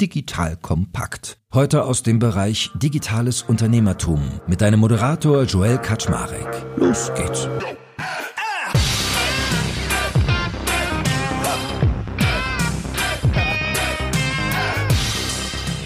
Digital Kompakt. Heute aus dem Bereich Digitales Unternehmertum mit deinem Moderator Joel Kaczmarek. Los geht's.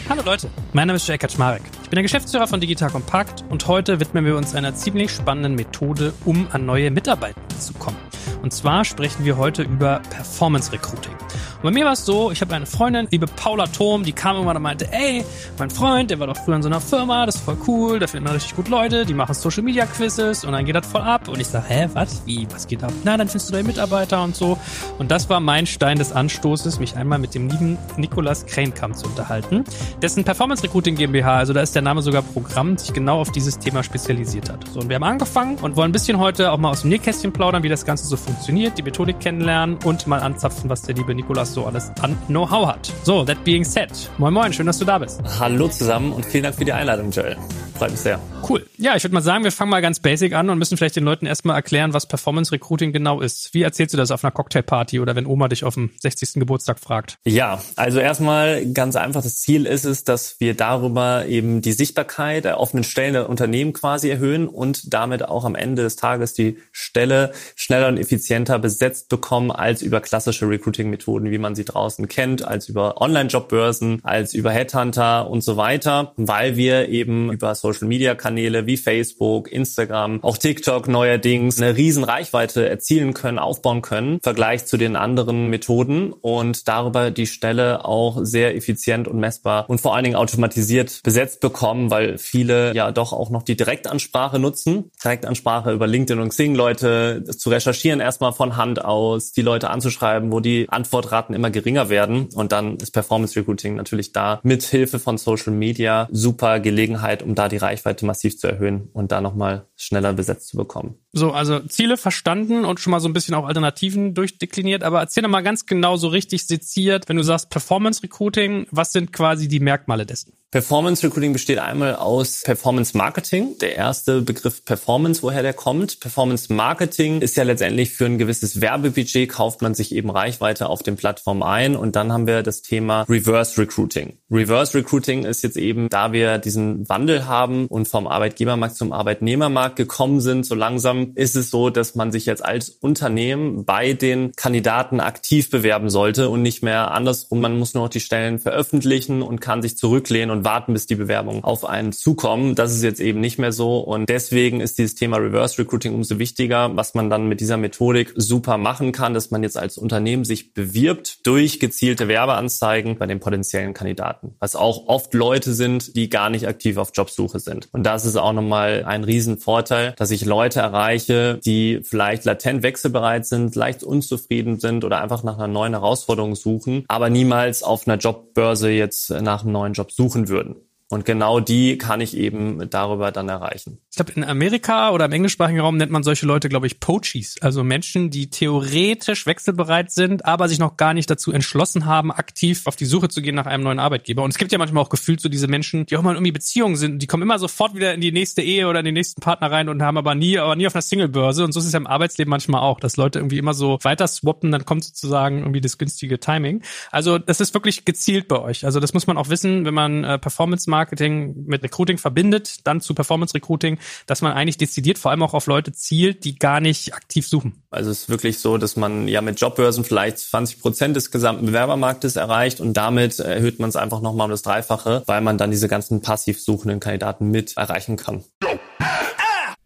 Hallo Leute, mein Name ist Joel Kaczmarek. Ich bin der Geschäftsführer von Digital Kompakt und heute widmen wir uns einer ziemlich spannenden Methode, um an neue Mitarbeiter zu kommen. Und zwar sprechen wir heute über Performance Recruiting. Und bei mir war es so, ich habe eine Freundin, liebe Paula Thom, die kam irgendwann und meinte, ey, mein Freund, der war doch früher in so einer Firma, das ist voll cool, da finden richtig gut Leute, die machen Social Media Quizzes und dann geht das voll ab. Und ich sage, hä, was? Wie? Was geht ab? Na, dann findest du deine Mitarbeiter und so. Und das war mein Stein des Anstoßes, mich einmal mit dem lieben Nikolas Krenkamp zu unterhalten, dessen Performance Recruiting GmbH, also da ist der Name sogar Programm, sich genau auf dieses Thema spezialisiert hat. So, und wir haben angefangen und wollen ein bisschen heute auch mal aus dem Nähkästchen plaudern, wie das Ganze so funktioniert, die Methodik kennenlernen und mal anzapfen, was der liebe Nikolas so alles an Know-how hat. So, that being said, moin moin, schön, dass du da bist. Hallo zusammen und vielen Dank für die Einladung, Joel. Freut mich sehr. Cool. Ja, ich würde mal sagen, wir fangen mal ganz basic an und müssen vielleicht den Leuten erstmal erklären, was Performance Recruiting genau ist. Wie erzählst du das auf einer Cocktailparty oder wenn Oma dich auf dem 60. Geburtstag fragt? Ja, also erstmal ganz einfach, das Ziel ist es, dass wir darüber eben die Sichtbarkeit der offenen Stellen der Unternehmen quasi erhöhen und damit auch am Ende des Tages die Stelle schneller und effizienter besetzt bekommen als über klassische Recruiting-Methoden, wie man sie draußen kennt, als über Online-Jobbörsen, als über Headhunter und so weiter, weil wir eben über Social-Media-Kanäle wie Facebook, Instagram, auch TikTok neuerdings eine riesen Reichweite erzielen können, aufbauen können, im Vergleich zu den anderen Methoden und darüber die Stelle auch sehr effizient und messbar und vor allen Dingen automatisiert besetzt bekommen, weil viele ja doch auch noch die Direktansprache nutzen. Direktansprache über LinkedIn und Xing, Leute zu recherchieren erstmal von Hand aus, die Leute anzuschreiben, wo die Antwortraten immer geringer werden und dann ist Performance Recruiting natürlich da mit Hilfe von Social Media super Gelegenheit, um da die Reichweite massiv zu erhöhen und da nochmal schneller besetzt zu bekommen. So, also Ziele verstanden und schon mal so ein bisschen auch Alternativen durchdekliniert, aber erzähl doch mal ganz genau so richtig seziert, wenn du sagst Performance Recruiting, was sind quasi die Merkmale dessen? Performance Recruiting besteht einmal aus Performance Marketing. Der erste Begriff Performance, woher der kommt. Performance Marketing ist ja letztendlich für ein gewisses Werbebudget kauft man sich eben Reichweite auf den Plattformen ein und dann haben wir das Thema Reverse Recruiting. Reverse Recruiting ist jetzt eben, da wir diesen Wandel haben und vom Arbeitgebermarkt zum Arbeitnehmermarkt gekommen sind, so langsam ist es so, dass man sich jetzt als Unternehmen bei den Kandidaten aktiv bewerben sollte und nicht mehr andersrum. Man muss nur noch die Stellen veröffentlichen und kann sich zurücklehnen und warten, bis die Bewerbungen auf einen zukommen. Das ist jetzt eben nicht mehr so und deswegen ist dieses Thema Reverse Recruiting umso wichtiger, was man dann mit dieser Methodik super machen kann, dass man jetzt als Unternehmen sich bewirbt durch gezielte Werbeanzeigen bei den potenziellen Kandidaten, was auch oft Leute sind, die gar nicht aktiv auf Jobsuche sind. Und das ist auch nochmal ein Riesenvorteil, dass ich Leute erreiche, die vielleicht latent wechselbereit sind, leicht unzufrieden sind oder einfach nach einer neuen Herausforderung suchen, aber niemals auf einer Jobbörse jetzt nach einem neuen Job suchen würden. Und genau die kann ich eben darüber dann erreichen. Ich glaube, in Amerika oder im englischsprachigen Raum nennt man solche Leute, glaube ich, Poachies. Also Menschen, die theoretisch wechselbereit sind, aber sich noch gar nicht dazu entschlossen haben, aktiv auf die Suche zu gehen nach einem neuen Arbeitgeber. Und es gibt ja manchmal auch gefühlt so diese Menschen, die auch mal irgendwie Beziehungen sind. Die kommen immer sofort wieder in die nächste Ehe oder in den nächsten Partner rein und haben aber nie, aber nie auf einer Singlebörse. Und so ist es ja im Arbeitsleben manchmal auch, dass Leute irgendwie immer so weiter swappen, dann kommt sozusagen irgendwie das günstige Timing. Also das ist wirklich gezielt bei euch. Also das muss man auch wissen, wenn man äh, Performance Marketing mit Recruiting verbindet, dann zu Performance Recruiting, dass man eigentlich dezidiert vor allem auch auf Leute zielt, die gar nicht aktiv suchen. Also es ist wirklich so, dass man ja mit Jobbörsen vielleicht 20 Prozent des gesamten Bewerbermarktes erreicht und damit erhöht man es einfach nochmal um das Dreifache, weil man dann diese ganzen passiv suchenden Kandidaten mit erreichen kann.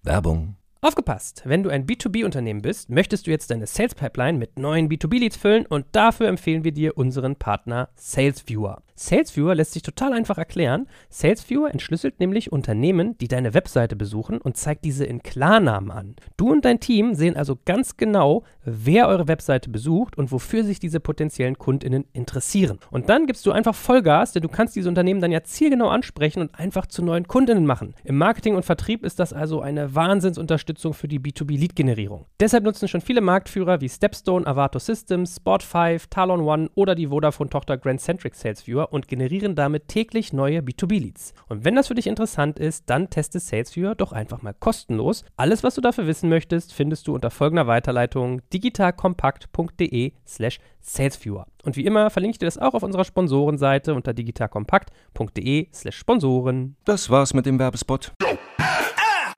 Werbung. Aufgepasst! Wenn du ein B2B-Unternehmen bist, möchtest du jetzt deine Sales Pipeline mit neuen B2B-Leads füllen und dafür empfehlen wir dir unseren Partner SalesViewer. SalesViewer lässt sich total einfach erklären. SalesViewer entschlüsselt nämlich Unternehmen, die deine Webseite besuchen und zeigt diese in Klarnamen an. Du und dein Team sehen also ganz genau, wer eure Webseite besucht und wofür sich diese potenziellen KundInnen interessieren. Und dann gibst du einfach Vollgas, denn du kannst diese Unternehmen dann ja zielgenau ansprechen und einfach zu neuen KundInnen machen. Im Marketing und Vertrieb ist das also eine Wahnsinnsunterstützung Unterstützung für die B2B-Lead-Generierung. Deshalb nutzen schon viele Marktführer wie Stepstone, Avato Systems, Spot5, Talon One oder die Vodafone-Tochter Grand Centric Sales Viewer und generieren damit täglich neue B2B-Leads. Und wenn das für dich interessant ist, dann teste SalesViewer doch einfach mal kostenlos. Alles, was du dafür wissen möchtest, findest du unter folgender Weiterleitung digitalkompakt.de slash salesviewer. Und wie immer verlinke ich dir das auch auf unserer Sponsorenseite unter digitalkompakt.de slash Sponsoren. Das war's mit dem Werbespot.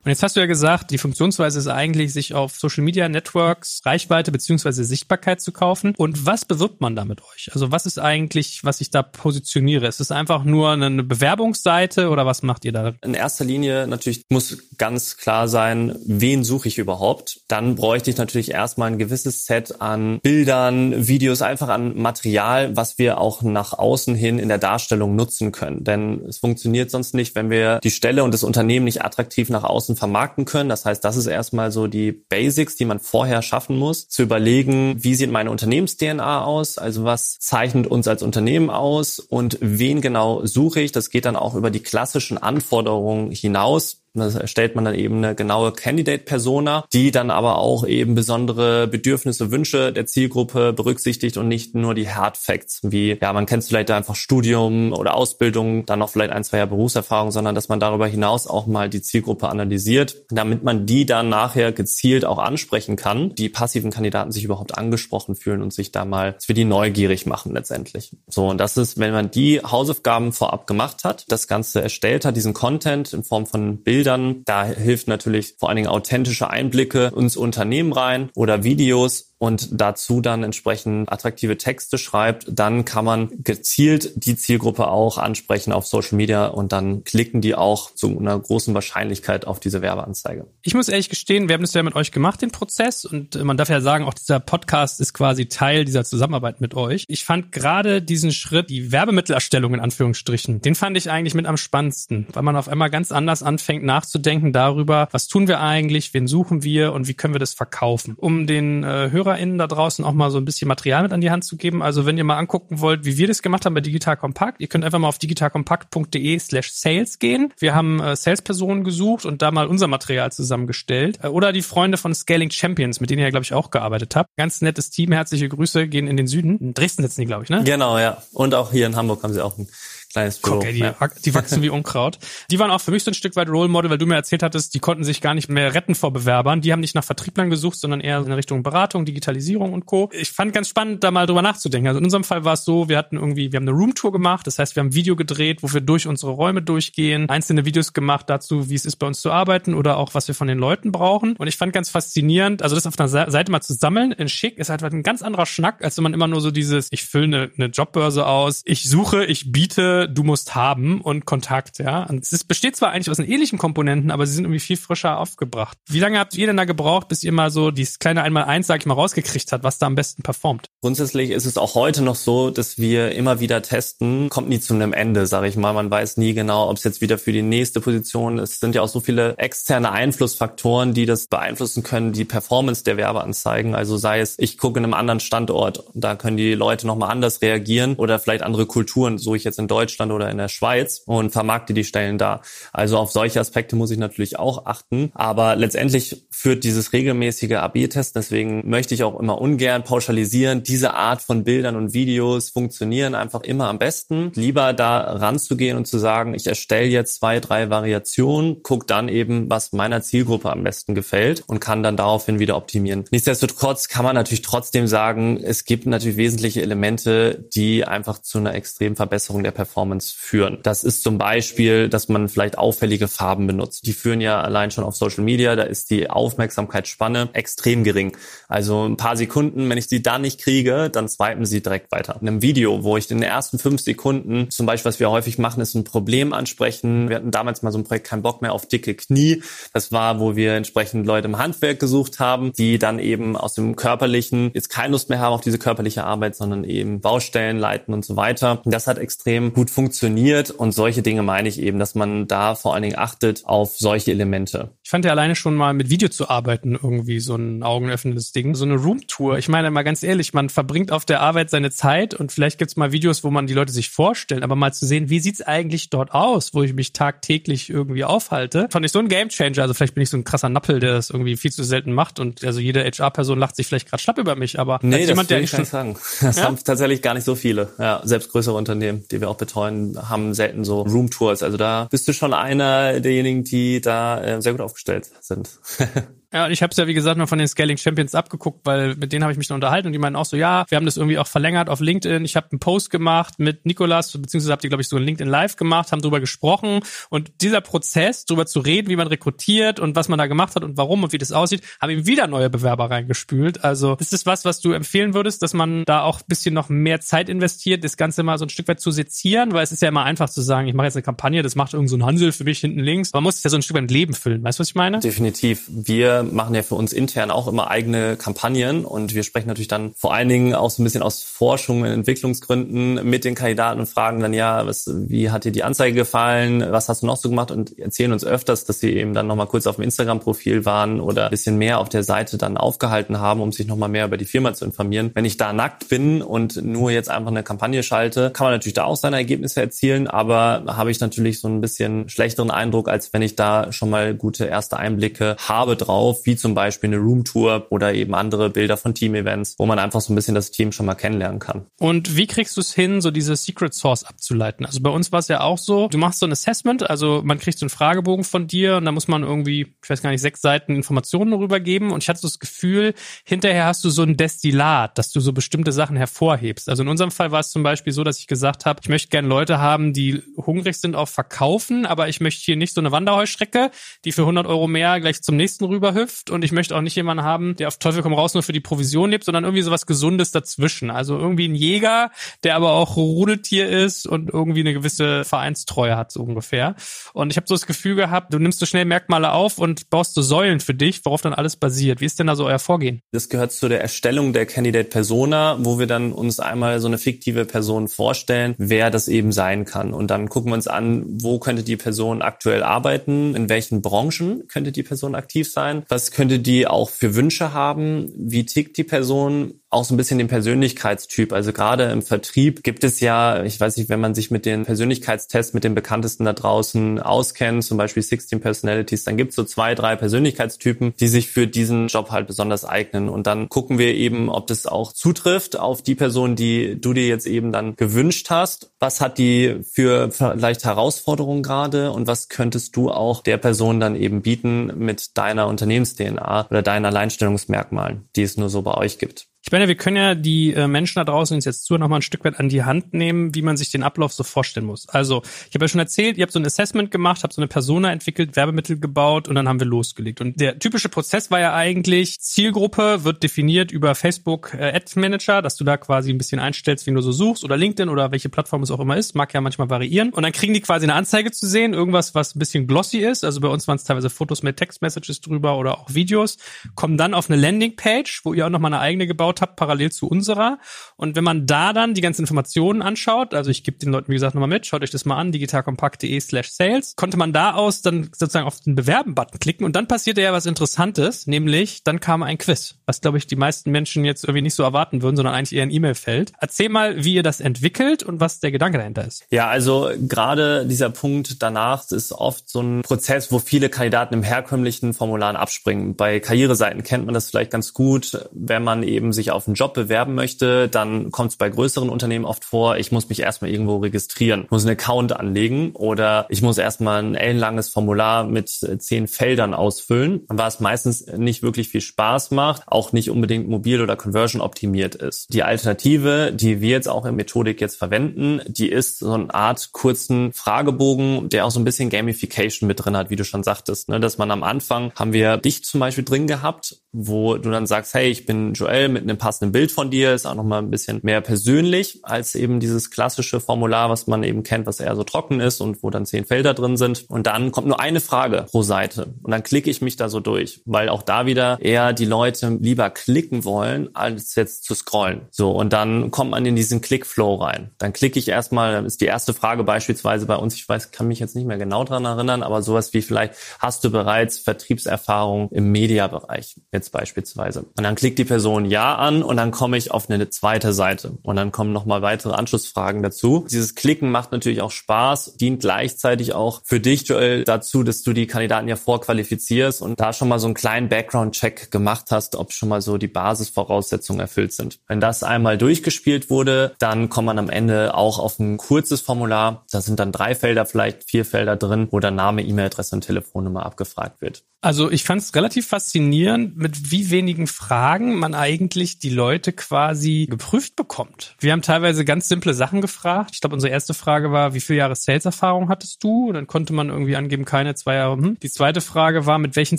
Und jetzt hast du ja gesagt, die Funktionsweise ist eigentlich, sich auf Social Media Networks Reichweite beziehungsweise Sichtbarkeit zu kaufen. Und was bewirbt man da mit euch? Also was ist eigentlich, was ich da positioniere? Ist es einfach nur eine Bewerbungsseite oder was macht ihr da? In erster Linie natürlich muss ganz klar sein, wen suche ich überhaupt? Dann bräuchte ich natürlich erstmal ein gewisses Set an Bildern, Videos, einfach an Material, was wir auch nach außen hin in der Darstellung nutzen können. Denn es funktioniert sonst nicht, wenn wir die Stelle und das Unternehmen nicht attraktiv nach außen vermarkten können. Das heißt, das ist erstmal so die Basics, die man vorher schaffen muss, zu überlegen, wie sieht meine Unternehmens-DNA aus? Also was zeichnet uns als Unternehmen aus und wen genau suche ich? Das geht dann auch über die klassischen Anforderungen hinaus da erstellt man dann eben eine genaue Candidate-Persona, die dann aber auch eben besondere Bedürfnisse, Wünsche der Zielgruppe berücksichtigt und nicht nur die Hard Facts, wie, ja, man kennt vielleicht einfach Studium oder Ausbildung, dann noch vielleicht ein, zwei Jahre Berufserfahrung, sondern dass man darüber hinaus auch mal die Zielgruppe analysiert, damit man die dann nachher gezielt auch ansprechen kann, die passiven Kandidaten sich überhaupt angesprochen fühlen und sich da mal für die neugierig machen letztendlich. So, und das ist, wenn man die Hausaufgaben vorab gemacht hat, das Ganze erstellt hat, diesen Content in Form von Bildern, Bildern. Da hilft natürlich vor allen Dingen authentische Einblicke ins Unternehmen rein oder Videos und dazu dann entsprechend attraktive Texte schreibt, dann kann man gezielt die Zielgruppe auch ansprechen auf Social Media und dann klicken die auch zu einer großen Wahrscheinlichkeit auf diese Werbeanzeige. Ich muss ehrlich gestehen, wir haben das ja mit euch gemacht, den Prozess und man darf ja sagen, auch dieser Podcast ist quasi Teil dieser Zusammenarbeit mit euch. Ich fand gerade diesen Schritt, die Werbemittelerstellung in Anführungsstrichen, den fand ich eigentlich mit am spannendsten, weil man auf einmal ganz anders anfängt nachzudenken darüber, was tun wir eigentlich, wen suchen wir und wie können wir das verkaufen. Um den äh, Hörer HörerInnen da draußen auch mal so ein bisschen Material mit an die Hand zu geben. Also wenn ihr mal angucken wollt, wie wir das gemacht haben bei Digital Kompakt, ihr könnt einfach mal auf digitalkompakt.de slash sales gehen. Wir haben äh, Salespersonen gesucht und da mal unser Material zusammengestellt. Äh, oder die Freunde von Scaling Champions, mit denen ihr, glaube ich, auch gearbeitet habt. Ganz nettes Team, herzliche Grüße, gehen in den Süden. In Dresden sitzen die, glaube ich, ne? Genau, ja. Und auch hier in Hamburg haben sie auch ein Büro. Guck, ey, die, ja. die wachsen wie Unkraut. Die waren auch für mich so ein Stück weit Role Model, weil du mir erzählt hattest, die konnten sich gar nicht mehr retten vor Bewerbern. Die haben nicht nach Vertrieblern gesucht, sondern eher in Richtung Beratung, Digitalisierung und Co. Ich fand ganz spannend, da mal drüber nachzudenken. Also in unserem Fall war es so, wir hatten irgendwie, wir haben eine Roomtour gemacht. Das heißt, wir haben ein Video gedreht, wo wir durch unsere Räume durchgehen, einzelne Videos gemacht dazu, wie es ist bei uns zu arbeiten oder auch was wir von den Leuten brauchen. Und ich fand ganz faszinierend, also das auf einer Seite mal zu sammeln in schick ist halt ein ganz anderer Schnack, als wenn man immer nur so dieses, ich fülle eine, eine Jobbörse aus, ich suche, ich biete, du musst haben und Kontakt, ja. Und es besteht zwar eigentlich aus den ähnlichen Komponenten, aber sie sind irgendwie viel frischer aufgebracht. Wie lange habt ihr denn da gebraucht, bis ihr mal so dieses kleine Einmal-Eins, sag ich mal, rausgekriegt habt, was da am besten performt? Grundsätzlich ist es auch heute noch so, dass wir immer wieder testen, kommt nie zu einem Ende, sage ich mal. Man weiß nie genau, ob es jetzt wieder für die nächste Position ist. Es sind ja auch so viele externe Einflussfaktoren, die das beeinflussen können, die Performance der Werbeanzeigen. Also sei es, ich gucke in einem anderen Standort, da können die Leute nochmal anders reagieren oder vielleicht andere Kulturen, so ich jetzt in Deutschland oder in der Schweiz und vermarkte die Stellen da. Also auf solche Aspekte muss ich natürlich auch achten. Aber letztendlich führt dieses regelmäßige AB-Testen, deswegen möchte ich auch immer ungern pauschalisieren, diese Art von Bildern und Videos funktionieren einfach immer am besten. Lieber da ranzugehen und zu sagen, ich erstelle jetzt zwei, drei Variationen, guck dann eben, was meiner Zielgruppe am besten gefällt und kann dann daraufhin wieder optimieren. Nichtsdestotrotz kann man natürlich trotzdem sagen, es gibt natürlich wesentliche Elemente, die einfach zu einer extremen Verbesserung der Performance führen. Das ist zum Beispiel, dass man vielleicht auffällige Farben benutzt. Die führen ja allein schon auf Social Media, da ist die Aufmerksamkeitsspanne extrem gering. Also ein paar Sekunden, wenn ich sie da nicht kriege, dann swipen sie direkt weiter. In einem Video, wo ich in den ersten fünf Sekunden, zum Beispiel, was wir häufig machen, ist ein Problem ansprechen. Wir hatten damals mal so ein Projekt, kein Bock mehr auf dicke Knie. Das war, wo wir entsprechend Leute im Handwerk gesucht haben, die dann eben aus dem körperlichen jetzt keine Lust mehr haben auf diese körperliche Arbeit, sondern eben Baustellen leiten und so weiter. Das hat extrem gut funktioniert und solche Dinge meine ich eben, dass man da vor allen Dingen achtet auf solche Elemente. Ich fand ja alleine schon mal mit Video zu arbeiten irgendwie so ein augenöffnendes Ding. So eine Roomtour. Ich meine mal ganz ehrlich, man verbringt auf der Arbeit seine Zeit und vielleicht gibt's mal Videos, wo man die Leute sich vorstellen, aber mal zu sehen, wie sieht's eigentlich dort aus, wo ich mich tagtäglich irgendwie aufhalte, fand ich so ein Gamechanger. Also vielleicht bin ich so ein krasser Nappel, der das irgendwie viel zu selten macht und also jede HR-Person lacht sich vielleicht gerade schlapp über mich, aber nee, als jemand, der ich schon sagen. Das ja? haben tatsächlich gar nicht so viele. Ja, selbst größere Unternehmen, die wir auch betreuen, haben selten so Roomtours. Also da bist du schon einer derjenigen, die da äh, sehr gut aufgestellt sind. Ja, ich habe es ja wie gesagt nur von den Scaling Champions abgeguckt, weil mit denen habe ich mich dann unterhalten und die meinen auch so, ja, wir haben das irgendwie auch verlängert auf LinkedIn. Ich habe einen Post gemacht mit Nikolas, beziehungsweise habt ihr glaube ich so ein LinkedIn Live gemacht, haben drüber gesprochen und dieser Prozess, drüber zu reden, wie man rekrutiert und was man da gemacht hat und warum und wie das aussieht, haben ihm wieder neue Bewerber reingespült. Also ist das was, was du empfehlen würdest, dass man da auch bisschen noch mehr Zeit investiert, das Ganze mal so ein Stück weit zu sezieren, weil es ist ja immer einfach zu sagen, ich mache jetzt eine Kampagne, das macht irgend so ein Hansel für mich hinten links. Man muss es ja so ein Stück weit mit Leben füllen. Weißt du, was ich meine? Definitiv. Wir machen ja für uns intern auch immer eigene Kampagnen und wir sprechen natürlich dann vor allen Dingen auch so ein bisschen aus Forschung und Entwicklungsgründen mit den Kandidaten und fragen dann, ja, was, wie hat dir die Anzeige gefallen? Was hast du noch so gemacht? Und erzählen uns öfters, dass sie eben dann nochmal kurz auf dem Instagram-Profil waren oder ein bisschen mehr auf der Seite dann aufgehalten haben, um sich nochmal mehr über die Firma zu informieren. Wenn ich da nackt bin und nur jetzt einfach eine Kampagne schalte, kann man natürlich da auch seine Ergebnisse erzielen, aber habe ich natürlich so ein bisschen schlechteren Eindruck, als wenn ich da schon mal gute erste Einblicke habe drauf, wie zum Beispiel eine Roomtour oder eben andere Bilder von Team-Events, wo man einfach so ein bisschen das Team schon mal kennenlernen kann. Und wie kriegst du es hin, so diese Secret Source abzuleiten? Also bei uns war es ja auch so, du machst so ein Assessment, also man kriegt so einen Fragebogen von dir und da muss man irgendwie, ich weiß gar nicht, sechs Seiten Informationen darüber geben und ich hatte so das Gefühl, hinterher hast du so ein Destillat, dass du so bestimmte Sachen hervorhebst. Also in unserem Fall war es zum Beispiel so, dass ich gesagt habe, ich möchte gerne Leute haben, die hungrig sind auf Verkaufen, aber ich möchte hier nicht so eine Wanderheustrecke, die für 100 Euro mehr gleich zum nächsten rüberhüpft und ich möchte auch nicht jemanden haben, der auf Teufel komm raus nur für die Provision lebt, sondern irgendwie sowas Gesundes dazwischen. Also irgendwie ein Jäger, der aber auch Rudeltier ist und irgendwie eine gewisse Vereinstreue hat, so ungefähr. Und ich habe so das Gefühl gehabt, du nimmst so schnell Merkmale auf und baust so Säulen für dich, worauf dann alles basiert. Wie ist denn da so euer Vorgehen? Das gehört zu der Erstellung der Candidate Persona, wo wir dann uns einmal so eine fiktive Person vorstellen, wer das eben sein kann. Und dann gucken wir uns an, wo könnte die Person aktuell arbeiten, in welchen Branchen könnte die Person aktiv sein, was könnte die auch für Wünsche haben, wie tickt die Person, auch so ein bisschen den Persönlichkeitstyp. Also gerade im Vertrieb gibt es ja, ich weiß nicht, wenn man sich mit den Persönlichkeitstests, mit den bekanntesten da draußen auskennt, zum Beispiel 16 Personalities, dann gibt es so zwei, drei Persönlichkeitstypen, die sich für diesen Job halt besonders eignen. Und dann gucken wir eben, ob das auch zutrifft auf die Person, die du dir jetzt eben dann gewünscht hast. Was hat die für vielleicht Herausforderungen gerade und was könntest du auch der Person dann eben bieten mit deiner Unternehmens-DNA oder deinen Alleinstellungsmerkmalen, die es nur so bei euch gibt? Ich meine, wir können ja die äh, Menschen da draußen uns jetzt zu noch mal ein Stück weit an die Hand nehmen, wie man sich den Ablauf so vorstellen muss. Also, ich habe ja schon erzählt, ihr habt so ein Assessment gemacht, habt so eine Persona entwickelt, Werbemittel gebaut und dann haben wir losgelegt. Und der typische Prozess war ja eigentlich, Zielgruppe wird definiert über Facebook äh, Ad Manager, dass du da quasi ein bisschen einstellst, wie du so suchst oder LinkedIn oder welche Plattform es auch immer ist, mag ja manchmal variieren. Und dann kriegen die quasi eine Anzeige zu sehen, irgendwas, was ein bisschen glossy ist. Also bei uns waren es teilweise Fotos mit Textmessages drüber oder auch Videos, kommen dann auf eine Landingpage, wo ihr auch noch mal eine eigene gebaut aufgebaut habt, parallel zu unserer. Und wenn man da dann die ganzen Informationen anschaut, also ich gebe den Leuten, wie gesagt, nochmal mit, schaut euch das mal an, digitalkompakt.de slash sales, konnte man da aus dann sozusagen auf den Bewerben-Button klicken und dann passierte ja was Interessantes, nämlich dann kam ein Quiz, was glaube ich die meisten Menschen jetzt irgendwie nicht so erwarten würden, sondern eigentlich eher ein E-Mail-Feld. Erzähl mal, wie ihr das entwickelt und was der Gedanke dahinter ist. Ja, also gerade dieser Punkt danach ist oft so ein Prozess, wo viele Kandidaten im herkömmlichen Formularen abspringen. Bei Karriereseiten kennt man das vielleicht ganz gut, wenn man eben sich sich auf einen Job bewerben möchte, dann kommt es bei größeren Unternehmen oft vor, ich muss mich erstmal irgendwo registrieren, muss einen Account anlegen oder ich muss erstmal ein ellenlanges Formular mit äh, zehn Feldern ausfüllen, was meistens nicht wirklich viel Spaß macht, auch nicht unbedingt mobil oder conversion optimiert ist. Die Alternative, die wir jetzt auch in Methodik jetzt verwenden, die ist so eine Art kurzen Fragebogen, der auch so ein bisschen Gamification mit drin hat, wie du schon sagtest, ne? dass man am Anfang haben wir dich zum Beispiel drin gehabt, wo du dann sagst, hey, ich bin Joel mit einem einem passenden Bild von dir, ist auch nochmal ein bisschen mehr persönlich als eben dieses klassische Formular, was man eben kennt, was eher so trocken ist und wo dann zehn Felder drin sind. Und dann kommt nur eine Frage pro Seite. Und dann klicke ich mich da so durch, weil auch da wieder eher die Leute lieber klicken wollen, als jetzt zu scrollen. So, und dann kommt man in diesen Clickflow rein. Dann klicke ich erstmal, dann ist die erste Frage beispielsweise bei uns, ich weiß, kann mich jetzt nicht mehr genau dran erinnern, aber sowas wie vielleicht, hast du bereits Vertriebserfahrung im Mediabereich jetzt beispielsweise? Und dann klickt die Person Ja an und dann komme ich auf eine zweite Seite und dann kommen nochmal weitere Anschlussfragen dazu. Dieses Klicken macht natürlich auch Spaß, dient gleichzeitig auch für dich, Joel, dazu, dass du die Kandidaten ja vorqualifizierst und da schon mal so einen kleinen Background-Check gemacht hast, ob schon mal so die Basisvoraussetzungen erfüllt sind. Wenn das einmal durchgespielt wurde, dann kommt man am Ende auch auf ein kurzes Formular. Da sind dann drei Felder, vielleicht vier Felder drin, wo dann Name, E-Mail-Adresse und Telefonnummer abgefragt wird. Also ich fand es relativ faszinierend, mit wie wenigen Fragen man eigentlich die Leute quasi geprüft bekommt. Wir haben teilweise ganz simple Sachen gefragt. Ich glaube, unsere erste Frage war, wie viele Jahre Sales-Erfahrung hattest du? Und dann konnte man irgendwie angeben, keine zwei Jahre. Hm. Die zweite Frage war, mit welchen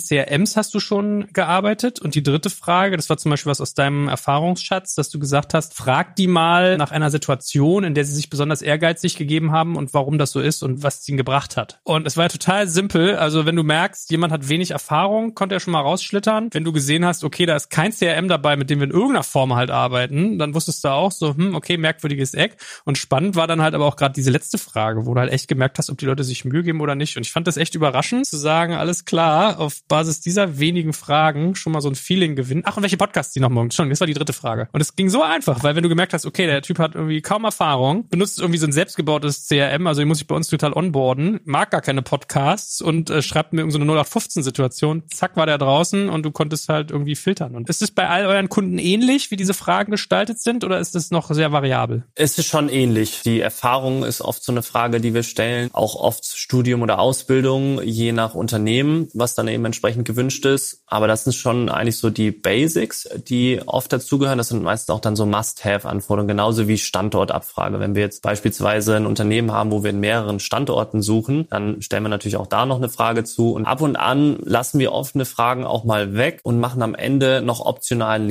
CRMs hast du schon gearbeitet? Und die dritte Frage, das war zum Beispiel was aus deinem Erfahrungsschatz, dass du gesagt hast, frag die mal nach einer Situation, in der sie sich besonders ehrgeizig gegeben haben und warum das so ist und was es ihnen gebracht hat. Und es war total simpel. Also wenn du merkst, jemand hat wenig Erfahrung, konnte er schon mal rausschlittern. Wenn du gesehen hast, okay, da ist kein CRM dabei, mit dem wir in irgendeiner Form halt arbeiten, dann wusstest du auch so, hm, okay, merkwürdiges Eck. Und spannend war dann halt aber auch gerade diese letzte Frage, wo du halt echt gemerkt hast, ob die Leute sich Mühe geben oder nicht. Und ich fand das echt überraschend zu sagen, alles klar, auf Basis dieser wenigen Fragen schon mal so ein Feeling gewinnen. Ach, und welche Podcasts die noch morgen? Schon, das war die dritte Frage. Und es ging so einfach, weil wenn du gemerkt hast, okay, der Typ hat irgendwie kaum Erfahrung, benutzt irgendwie so ein selbstgebautes CRM, also ich muss ich bei uns total onboarden, mag gar keine Podcasts und äh, schreibt mir irgendwie so eine 0815-Situation, zack, war der draußen und du konntest halt irgendwie filtern. Und ist es bei all euren Kunden ähnlich, wie diese Fragen gestaltet sind, oder ist es noch sehr variabel? Es ist schon ähnlich. Die Erfahrung ist oft so eine Frage, die wir stellen. Auch oft Studium oder Ausbildung, je nach Unternehmen, was dann eben entsprechend gewünscht ist. Aber das sind schon eigentlich so die Basics, die oft dazugehören. Das sind meistens auch dann so Must-Have-Anforderungen, genauso wie Standortabfrage. Wenn wir jetzt beispielsweise ein Unternehmen haben, wo wir in mehreren Standorten suchen, dann stellen wir natürlich auch da noch eine Frage zu. Und ab und an lassen wir offene Fragen auch mal weg und machen am Ende noch optional ein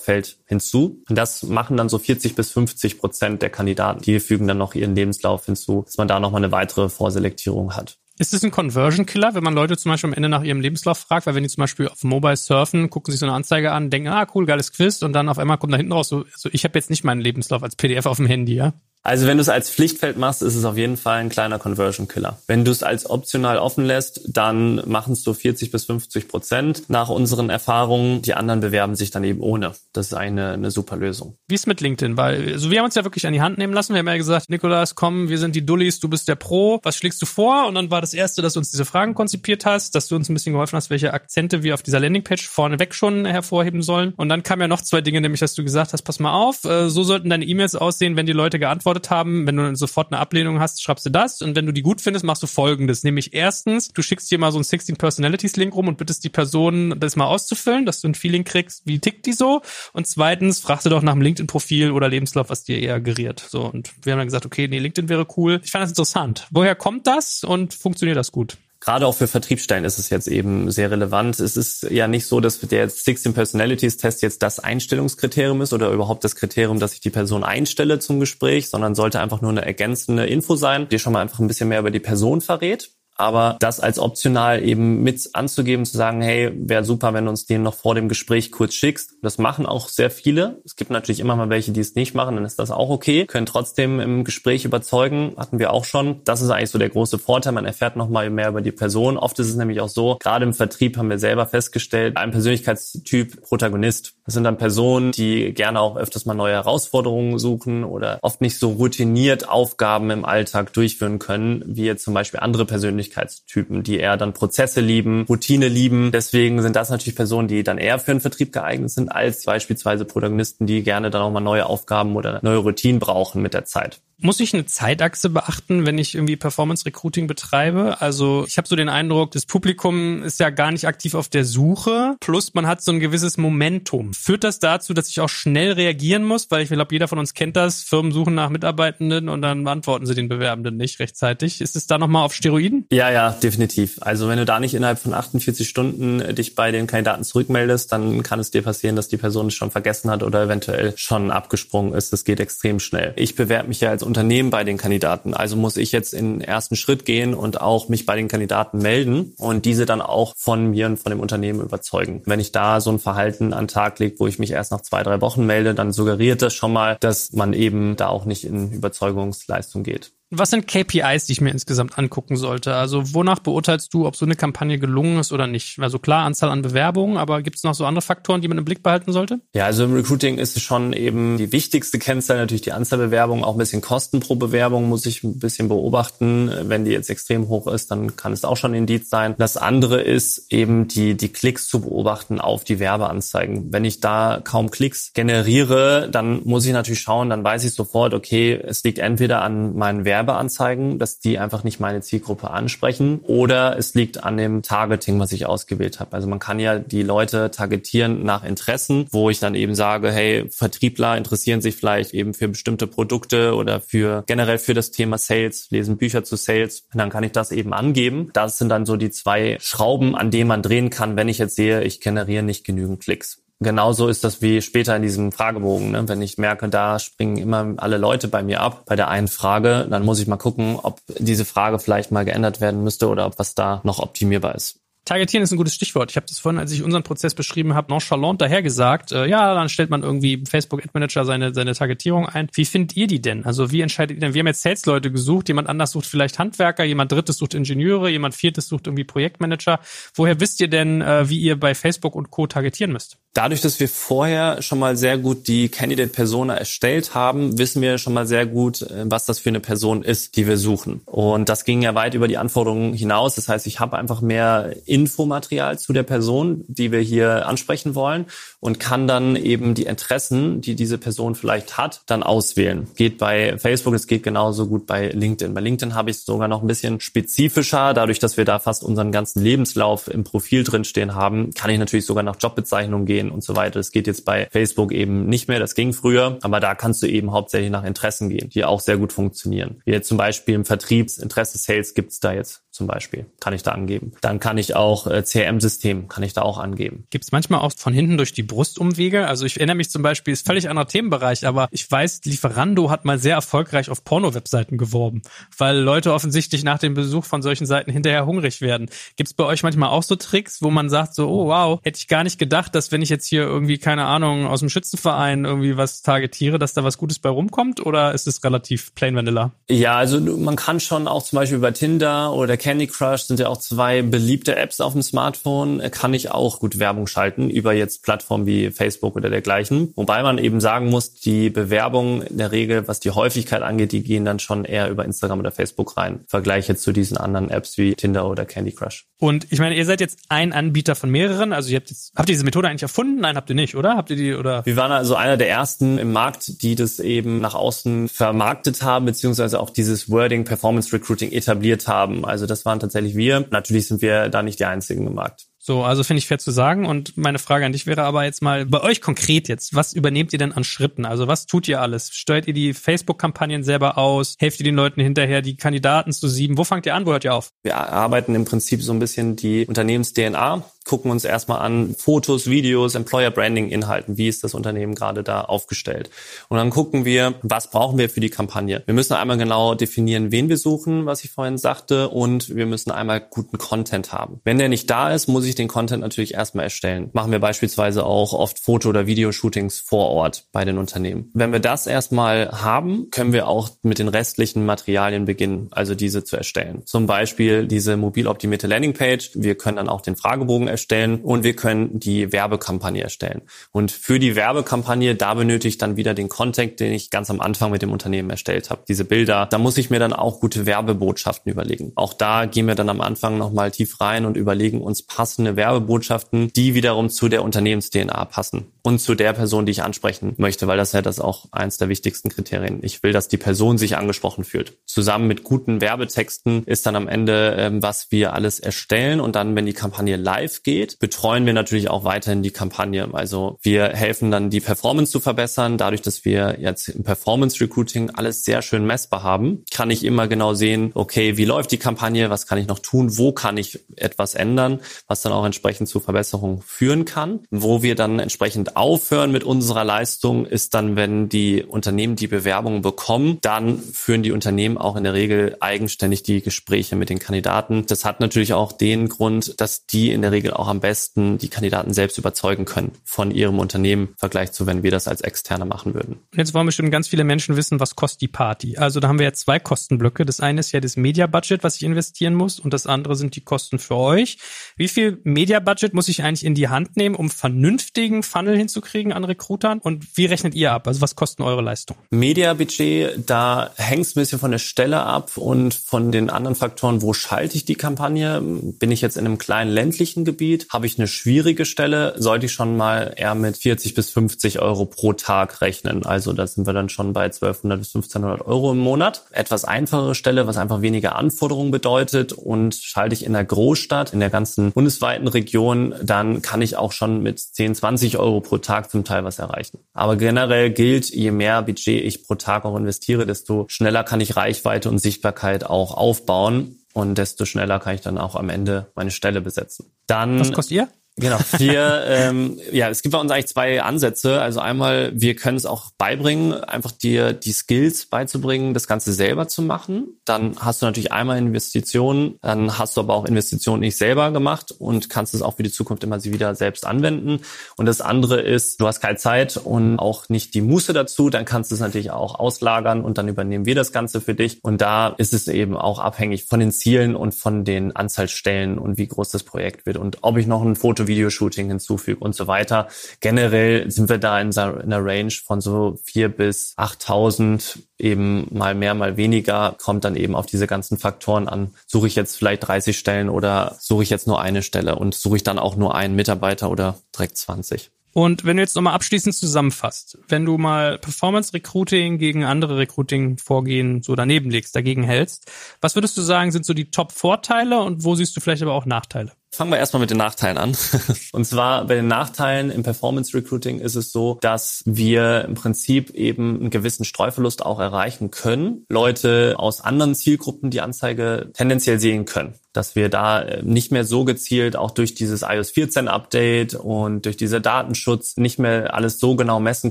Lebenslauffeld hinzu. Und das machen dann so 40 bis 50 Prozent der Kandidaten. Die fügen dann noch ihren Lebenslauf hinzu, dass man da nochmal eine weitere Vorselektierung hat. Ist es ein Conversion Killer, wenn man Leute zum Beispiel am Ende nach ihrem Lebenslauf fragt, weil wenn die zum Beispiel auf Mobile surfen, gucken sich so eine Anzeige an, denken, ah cool, geiles Quiz und dann auf einmal kommt da hinten raus so, so ich habe jetzt nicht meinen Lebenslauf als PDF auf dem Handy, ja? Also wenn du es als Pflichtfeld machst, ist es auf jeden Fall ein kleiner Conversion Killer. Wenn du es als optional offen lässt, dann machen es so 40 bis 50 Prozent nach unseren Erfahrungen. Die anderen bewerben sich dann eben ohne. Das ist eine, eine super Lösung. Wie ist mit LinkedIn? Weil also wir haben uns ja wirklich an die Hand nehmen lassen. Wir haben ja gesagt, Nikolas, komm, wir sind die Dullis, du bist der Pro. Was schlägst du vor? Und dann war das Erste, dass du uns diese Fragen konzipiert hast, dass du uns ein bisschen geholfen hast, welche Akzente wir auf dieser Landingpage vorneweg schon hervorheben sollen. Und dann kamen ja noch zwei Dinge, nämlich, dass du gesagt hast, pass mal auf, äh, so sollten deine E-Mails aussehen, wenn die Leute geantwortet haben. Wenn du sofort eine Ablehnung hast, schreibst du das. Und wenn du die gut findest, machst du folgendes. Nämlich erstens, du schickst dir mal so einen 16 Personalities Link rum und bittest die Person, das mal auszufüllen, dass du ein Feeling kriegst, wie tickt die so. Und zweitens, fragst du doch nach einem LinkedIn-Profil oder Lebenslauf, was dir eher geriert. So. Und wir haben dann gesagt, okay, nee, LinkedIn wäre cool. Ich fand das interessant. Woher kommt das und funktioniert das gut? Gerade auch für Vertriebsstellen ist es jetzt eben sehr relevant. Es ist ja nicht so, dass der 16 Personalities Test jetzt das Einstellungskriterium ist oder überhaupt das Kriterium, dass ich die Person einstelle zum Gespräch, sondern sollte einfach nur eine ergänzende Info sein, die schon mal einfach ein bisschen mehr über die Person verrät aber das als optional eben mit anzugeben, zu sagen, hey, wäre super, wenn du uns den noch vor dem Gespräch kurz schickst. Das machen auch sehr viele. Es gibt natürlich immer mal welche, die es nicht machen, dann ist das auch okay. Können trotzdem im Gespräch überzeugen, hatten wir auch schon. Das ist eigentlich so der große Vorteil. Man erfährt noch mal mehr über die Person. Oft ist es nämlich auch so, gerade im Vertrieb haben wir selber festgestellt, ein Persönlichkeitstyp Protagonist. Das sind dann Personen, die gerne auch öfters mal neue Herausforderungen suchen oder oft nicht so routiniert Aufgaben im Alltag durchführen können, wie jetzt zum Beispiel andere Persönlichkeiten Persönlichkeitstypen, die eher dann Prozesse lieben, Routine lieben. Deswegen sind das natürlich Personen, die dann eher für einen Vertrieb geeignet sind, als beispielsweise Protagonisten, die gerne dann auch mal neue Aufgaben oder neue Routinen brauchen mit der Zeit. Muss ich eine Zeitachse beachten, wenn ich irgendwie Performance Recruiting betreibe? Also ich habe so den Eindruck, das Publikum ist ja gar nicht aktiv auf der Suche, plus man hat so ein gewisses Momentum. Führt das dazu, dass ich auch schnell reagieren muss? Weil ich glaube, jeder von uns kennt das. Firmen suchen nach Mitarbeitenden und dann beantworten sie den Bewerbenden nicht rechtzeitig. Ist es da nochmal auf Steroiden? Ja, ja, definitiv. Also wenn du da nicht innerhalb von 48 Stunden äh, dich bei den Kandidaten zurückmeldest, dann kann es dir passieren, dass die Person es schon vergessen hat oder eventuell schon abgesprungen ist. Das geht extrem schnell. Ich bewerbe mich ja als Unternehmen bei den Kandidaten. Also muss ich jetzt in den ersten Schritt gehen und auch mich bei den Kandidaten melden und diese dann auch von mir und von dem Unternehmen überzeugen. Wenn ich da so ein Verhalten an Tag lege, wo ich mich erst nach zwei, drei Wochen melde, dann suggeriert das schon mal, dass man eben da auch nicht in Überzeugungsleistung geht. Was sind KPIs, die ich mir insgesamt angucken sollte? Also wonach beurteilst du, ob so eine Kampagne gelungen ist oder nicht? Also klar, Anzahl an Bewerbungen, aber gibt es noch so andere Faktoren, die man im Blick behalten sollte? Ja, also im Recruiting ist es schon eben die wichtigste Kennzahl natürlich die Anzahl Bewerbungen, auch ein bisschen Kosten pro Bewerbung muss ich ein bisschen beobachten. Wenn die jetzt extrem hoch ist, dann kann es auch schon ein Indiz sein. Das andere ist eben die, die Klicks zu beobachten auf die Werbeanzeigen. Wenn ich da kaum Klicks generiere, dann muss ich natürlich schauen, dann weiß ich sofort, okay, es liegt entweder an meinen Werben Werbeanzeigen, dass die einfach nicht meine Zielgruppe ansprechen oder es liegt an dem Targeting, was ich ausgewählt habe. Also man kann ja die Leute targetieren nach Interessen, wo ich dann eben sage, hey, Vertriebler interessieren sich vielleicht eben für bestimmte Produkte oder für generell für das Thema Sales, lesen Bücher zu Sales. Und dann kann ich das eben angeben. Das sind dann so die zwei Schrauben, an denen man drehen kann, wenn ich jetzt sehe, ich generiere nicht genügend Klicks. Genauso ist das wie später in diesem Fragebogen. Ne? Wenn ich merke, da springen immer alle Leute bei mir ab bei der einen Frage, dann muss ich mal gucken, ob diese Frage vielleicht mal geändert werden müsste oder ob was da noch optimierbar ist. Targetieren ist ein gutes Stichwort. Ich habe das vorhin, als ich unseren Prozess beschrieben habe, nonchalant daher gesagt, äh, ja, dann stellt man irgendwie Facebook Ad Manager seine, seine Targetierung ein. Wie findet ihr die denn? Also wie entscheidet ihr denn? Wir haben jetzt Sales-Leute gesucht, jemand anders sucht vielleicht Handwerker, jemand drittes sucht Ingenieure, jemand viertes sucht irgendwie Projektmanager. Woher wisst ihr denn, äh, wie ihr bei Facebook und Co. targetieren müsst? Dadurch, dass wir vorher schon mal sehr gut die Candidate-Persona erstellt haben, wissen wir schon mal sehr gut, äh, was das für eine Person ist, die wir suchen. Und das ging ja weit über die Anforderungen hinaus. Das heißt, ich habe einfach mehr Infomaterial zu der Person, die wir hier ansprechen wollen und kann dann eben die Interessen, die diese Person vielleicht hat, dann auswählen. Geht bei Facebook, es geht genauso gut bei LinkedIn. Bei LinkedIn habe ich es sogar noch ein bisschen spezifischer. Dadurch, dass wir da fast unseren ganzen Lebenslauf im Profil drinstehen haben, kann ich natürlich sogar nach Jobbezeichnung gehen und so weiter. Das geht jetzt bei Facebook eben nicht mehr, das ging früher, aber da kannst du eben hauptsächlich nach Interessen gehen, die auch sehr gut funktionieren. Wie jetzt zum Beispiel im Vertriebsinteresse Sales gibt's da jetzt zum Beispiel, kann ich da angeben. Dann kann ich auch äh, CRM-System, kann ich da auch angeben. Gibt es manchmal auch von hinten durch die Brust Umwege? Also ich erinnere mich zum Beispiel, ist völlig anderer Themenbereich, aber ich weiß, Lieferando hat mal sehr erfolgreich auf Porno-Webseiten geworben, weil Leute offensichtlich nach dem Besuch von solchen Seiten hinterher hungrig werden. Gibt es bei euch manchmal auch so Tricks, wo man sagt so, oh wow, hätte ich gar nicht gedacht, dass wenn ich jetzt hier irgendwie, keine Ahnung, aus dem Schützenverein irgendwie was targetiere, dass da was Gutes bei rumkommt oder ist es relativ plain vanilla? Ja, also man kann schon auch zum Beispiel bei Tinder oder Candy Crush sind ja auch zwei beliebte Apps auf dem Smartphone, kann ich auch gut Werbung schalten über jetzt Plattformen wie Facebook oder dergleichen. Wobei man eben sagen muss, die Bewerbungen in der Regel, was die Häufigkeit angeht, die gehen dann schon eher über Instagram oder Facebook rein. Vergleiche zu diesen anderen Apps wie Tinder oder Candy Crush. Und ich meine, ihr seid jetzt ein Anbieter von mehreren. Also ihr habt jetzt, habt ihr diese Methode eigentlich erfunden? Nein, habt ihr nicht, oder? Habt ihr die, oder? Wir waren also einer der ersten im Markt, die das eben nach außen vermarktet haben, beziehungsweise auch dieses Wording Performance Recruiting etabliert haben. Also das waren tatsächlich wir. Natürlich sind wir da nicht die einzigen im Markt. So, also finde ich fair zu sagen. Und meine Frage an dich wäre aber jetzt mal bei euch konkret jetzt, was übernehmt ihr denn an Schritten? Also was tut ihr alles? Steuert ihr die Facebook-Kampagnen selber aus? Helft ihr den Leuten hinterher, die Kandidaten zu sieben? Wo fangt ihr an? Wo hört ihr auf? Wir arbeiten im Prinzip so ein bisschen die Unternehmens-DNA gucken uns erstmal an Fotos, Videos, Employer Branding Inhalten. Wie ist das Unternehmen gerade da aufgestellt? Und dann gucken wir, was brauchen wir für die Kampagne? Wir müssen einmal genau definieren, wen wir suchen, was ich vorhin sagte, und wir müssen einmal guten Content haben. Wenn der nicht da ist, muss ich den Content natürlich erstmal erstellen. Machen wir beispielsweise auch oft Foto- oder Videoshootings vor Ort bei den Unternehmen. Wenn wir das erstmal haben, können wir auch mit den restlichen Materialien beginnen, also diese zu erstellen. Zum Beispiel diese mobil optimierte Landingpage. Wir können dann auch den Fragebogen erstellen und wir können die Werbekampagne erstellen. Und für die Werbekampagne, da benötige ich dann wieder den Content, den ich ganz am Anfang mit dem Unternehmen erstellt habe. Diese Bilder, da muss ich mir dann auch gute Werbebotschaften überlegen. Auch da gehen wir dann am Anfang nochmal tief rein und überlegen uns passend passende Werbebotschaften, die wiederum zu der Unternehmens-DNA passen und zu der Person, die ich ansprechen möchte, weil das ja das auch eins der wichtigsten Kriterien. Ich will, dass die Person sich angesprochen fühlt. Zusammen mit guten Werbetexten ist dann am Ende, ähm, was wir alles erstellen und dann, wenn die Kampagne live geht, betreuen wir natürlich auch weiterhin die Kampagne. Also wir helfen dann die Performance zu verbessern. Dadurch, dass wir jetzt im Performance Recruiting alles sehr schön messbar haben, kann ich immer genau sehen, okay, wie läuft die Kampagne, was kann ich noch tun, wo kann ich etwas ändern, was dann auch entsprechend zu Verbesserungen führen kann. Wo wir dann entsprechend aufhören mit unserer Leistung, ist dann, wenn die Unternehmen die Bewerbungen bekommen, dann führen die Unternehmen auch in der Regel eigenständig die Gespräche mit den Kandidaten. Das hat natürlich auch den Grund, dass die in der Regel auch am besten die Kandidaten selbst überzeugen können von ihrem Unternehmen im Vergleich zu, wenn wir das als Externe machen würden. Jetzt wollen bestimmt ganz viele Menschen wissen, was kostet die Party. Also da haben wir jetzt zwei Kostenblöcke. Das eine ist ja das Media-Budget, was ich investieren muss und das andere sind die Kosten für euch. Wie viel Media-Budget muss ich eigentlich in die Hand nehmen, um vernünftigen Funnel hinzukriegen an Recruitern und wie rechnet ihr ab? Also was kosten eure Leistungen? Media-Budget, da hängt es ein bisschen von der Stelle ab und von den anderen Faktoren, wo schalte ich die Kampagne? Bin ich jetzt in einem kleinen ländlichen Gebiet? Habe ich eine schwierige Stelle? Sollte ich schon mal eher mit 40 bis 50 Euro pro Tag rechnen? Also da sind wir dann schon bei 1200 bis 1500 Euro im Monat. Etwas einfachere Stelle, was einfach weniger Anforderungen bedeutet und schalte ich in der Großstadt, in der ganzen bundesweiten Region, dann kann ich auch schon mit 10, 20 Euro pro Tag zum Teil was erreichen. Aber generell gilt, je mehr Budget ich pro Tag auch investiere, desto schneller kann ich Reichweite und Sichtbarkeit auch aufbauen und desto schneller kann ich dann auch am Ende meine Stelle besetzen. Dann Was kostet ihr? Genau. Wir, ähm, ja, es gibt bei uns eigentlich zwei Ansätze. Also einmal, wir können es auch beibringen, einfach dir die Skills beizubringen, das Ganze selber zu machen. Dann hast du natürlich einmal Investitionen, dann hast du aber auch Investitionen nicht selber gemacht und kannst es auch für die Zukunft immer sie wieder selbst anwenden. Und das andere ist, du hast keine Zeit und auch nicht die Muße dazu, dann kannst du es natürlich auch auslagern und dann übernehmen wir das Ganze für dich. Und da ist es eben auch abhängig von den Zielen und von den Anzahlstellen und wie groß das Projekt wird und ob ich noch ein Foto Videoshooting hinzufüge und so weiter. Generell sind wir da in einer Range von so vier bis 8.000 eben mal mehr, mal weniger, kommt dann eben auf diese ganzen Faktoren an. Suche ich jetzt vielleicht 30 Stellen oder suche ich jetzt nur eine Stelle und suche ich dann auch nur einen Mitarbeiter oder direkt 20? Und wenn du jetzt nochmal abschließend zusammenfasst, wenn du mal Performance Recruiting gegen andere Recruiting-Vorgehen so daneben legst, dagegen hältst, was würdest du sagen, sind so die Top-Vorteile und wo siehst du vielleicht aber auch Nachteile? Fangen wir erstmal mit den Nachteilen an. Und zwar bei den Nachteilen im Performance Recruiting ist es so, dass wir im Prinzip eben einen gewissen Streuverlust auch erreichen können. Leute aus anderen Zielgruppen die Anzeige tendenziell sehen können dass wir da äh, nicht mehr so gezielt auch durch dieses iOS 14 Update und durch diese Datenschutz nicht mehr alles so genau messen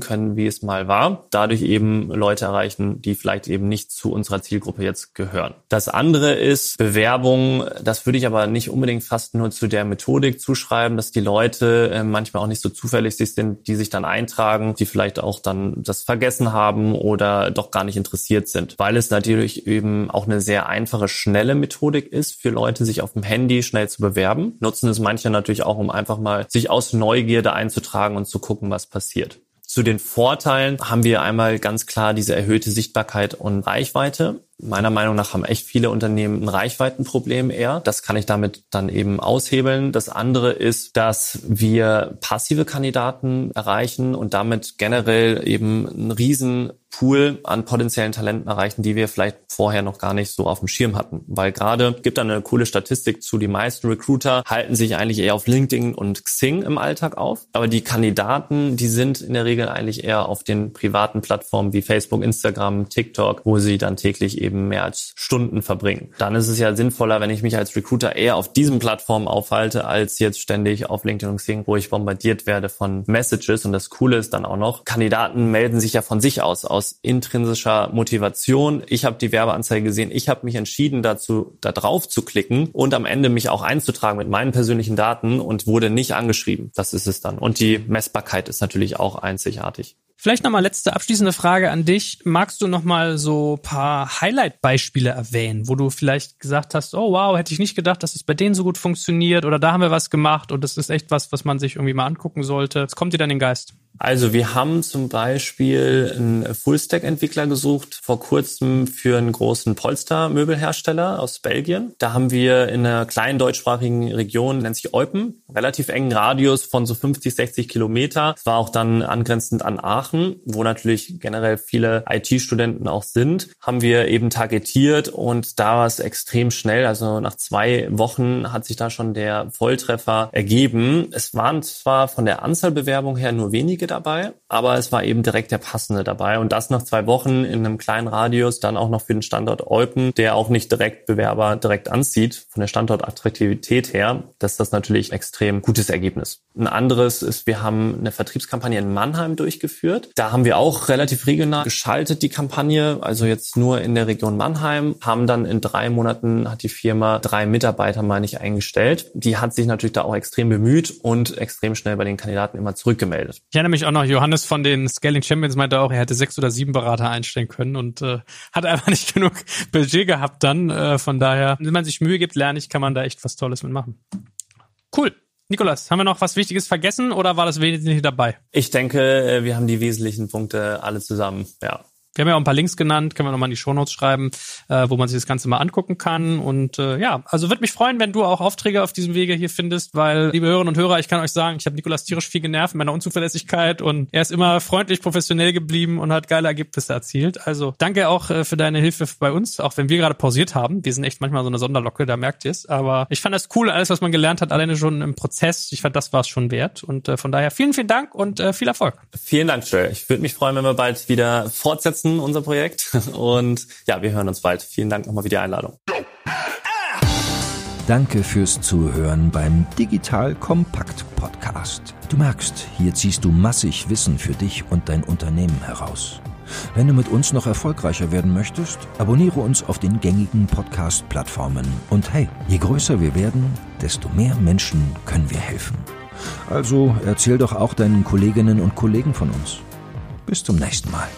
können, wie es mal war. Dadurch eben Leute erreichen, die vielleicht eben nicht zu unserer Zielgruppe jetzt gehören. Das andere ist Bewerbung. Das würde ich aber nicht unbedingt fast nur zu der Methodik zuschreiben, dass die Leute äh, manchmal auch nicht so zuverlässig sind, die sich dann eintragen, die vielleicht auch dann das vergessen haben oder doch gar nicht interessiert sind, weil es natürlich eben auch eine sehr einfache, schnelle Methodik ist für Leute, sich auf dem Handy schnell zu bewerben. Nutzen es manche natürlich auch, um einfach mal sich aus Neugierde einzutragen und zu gucken, was passiert. Zu den Vorteilen haben wir einmal ganz klar diese erhöhte Sichtbarkeit und Reichweite. Meiner Meinung nach haben echt viele Unternehmen ein Reichweitenproblem eher. Das kann ich damit dann eben aushebeln. Das andere ist, dass wir passive Kandidaten erreichen und damit generell eben einen riesen Pool an potenziellen Talenten erreichen, die wir vielleicht vorher noch gar nicht so auf dem Schirm hatten. Weil gerade gibt da eine coole Statistik zu, die meisten Recruiter halten sich eigentlich eher auf LinkedIn und Xing im Alltag auf. Aber die Kandidaten, die sind in der Regel eigentlich eher auf den privaten Plattformen wie Facebook, Instagram, TikTok, wo sie dann täglich eben mehr als Stunden verbringen. Dann ist es ja sinnvoller, wenn ich mich als Recruiter eher auf diesen Plattformen aufhalte, als jetzt ständig auf LinkedIn und Xing, wo ich bombardiert werde von Messages. Und das Coole ist dann auch noch, Kandidaten melden sich ja von sich aus, aus intrinsischer Motivation. Ich habe die Werbeanzeige gesehen, ich habe mich entschieden dazu, da drauf zu klicken und am Ende mich auch einzutragen mit meinen persönlichen Daten und wurde nicht angeschrieben. Das ist es dann. Und die Messbarkeit ist natürlich auch einzigartig. Vielleicht nochmal letzte abschließende Frage an dich. Magst du nochmal so paar Highlight-Beispiele erwähnen, wo du vielleicht gesagt hast, oh wow, hätte ich nicht gedacht, dass es bei denen so gut funktioniert oder da haben wir was gemacht und das ist echt was, was man sich irgendwie mal angucken sollte. Was kommt dir dann in den Geist? Also wir haben zum Beispiel einen Full-Stack-Entwickler gesucht, vor kurzem für einen großen Polstermöbelhersteller aus Belgien. Da haben wir in einer kleinen deutschsprachigen Region, nennt sich Eupen, relativ engen Radius von so 50, 60 Kilometer. Es war auch dann angrenzend an Aachen, wo natürlich generell viele IT-Studenten auch sind, haben wir eben targetiert und da war es extrem schnell. Also nach zwei Wochen hat sich da schon der Volltreffer ergeben. Es waren zwar von der Anzahl Bewerbung her nur wenige dabei, aber es war eben direkt der passende dabei. Und das nach zwei Wochen in einem kleinen Radius, dann auch noch für den Standort Eupen, der auch nicht direkt Bewerber direkt anzieht, von der Standortattraktivität her, das ist das natürlich extrem gutes Ergebnis. Ein anderes ist, wir haben eine Vertriebskampagne in Mannheim durchgeführt. Da haben wir auch relativ regional geschaltet, die Kampagne, also jetzt nur in der Region Mannheim, haben dann in drei Monaten hat die Firma drei Mitarbeiter, meine ich, eingestellt. Die hat sich natürlich da auch extrem bemüht und extrem schnell bei den Kandidaten immer zurückgemeldet. Ich mich auch noch, Johannes von den Scaling Champions meinte auch, er hätte sechs oder sieben Berater einstellen können und äh, hat einfach nicht genug Budget gehabt dann. Äh, von daher, wenn man sich Mühe gibt, lerne ich, kann man da echt was Tolles mitmachen. Cool. Nikolas, haben wir noch was Wichtiges vergessen oder war das Wesentliche dabei? Ich denke, äh, wir haben die wesentlichen Punkte alle zusammen, ja. Wir haben ja auch ein paar Links genannt, können wir nochmal in die Shownotes schreiben, äh, wo man sich das Ganze mal angucken kann. Und äh, ja, also würde mich freuen, wenn du auch Aufträge auf diesem Wege hier findest, weil, liebe Hörerinnen und Hörer, ich kann euch sagen, ich habe Nikolas tierisch viel genervt mit meiner Unzuverlässigkeit und er ist immer freundlich, professionell geblieben und hat geile Ergebnisse erzielt. Also danke auch äh, für deine Hilfe bei uns, auch wenn wir gerade pausiert haben. Wir sind echt manchmal so eine Sonderlocke, da merkt ihr es. Aber ich fand das cool, alles, was man gelernt hat, alleine schon im Prozess. Ich fand, das war es schon wert. Und äh, von daher vielen, vielen Dank und äh, viel Erfolg. Vielen Dank, Joel. Ich würde mich freuen, wenn wir bald wieder fortsetzen unser Projekt. Und ja, wir hören uns bald. Vielen Dank nochmal für die Einladung. Danke fürs Zuhören beim Digital Kompakt Podcast. Du merkst, hier ziehst du massig Wissen für dich und dein Unternehmen heraus. Wenn du mit uns noch erfolgreicher werden möchtest, abonniere uns auf den gängigen Podcast-Plattformen. Und hey, je größer wir werden, desto mehr Menschen können wir helfen. Also erzähl doch auch deinen Kolleginnen und Kollegen von uns. Bis zum nächsten Mal.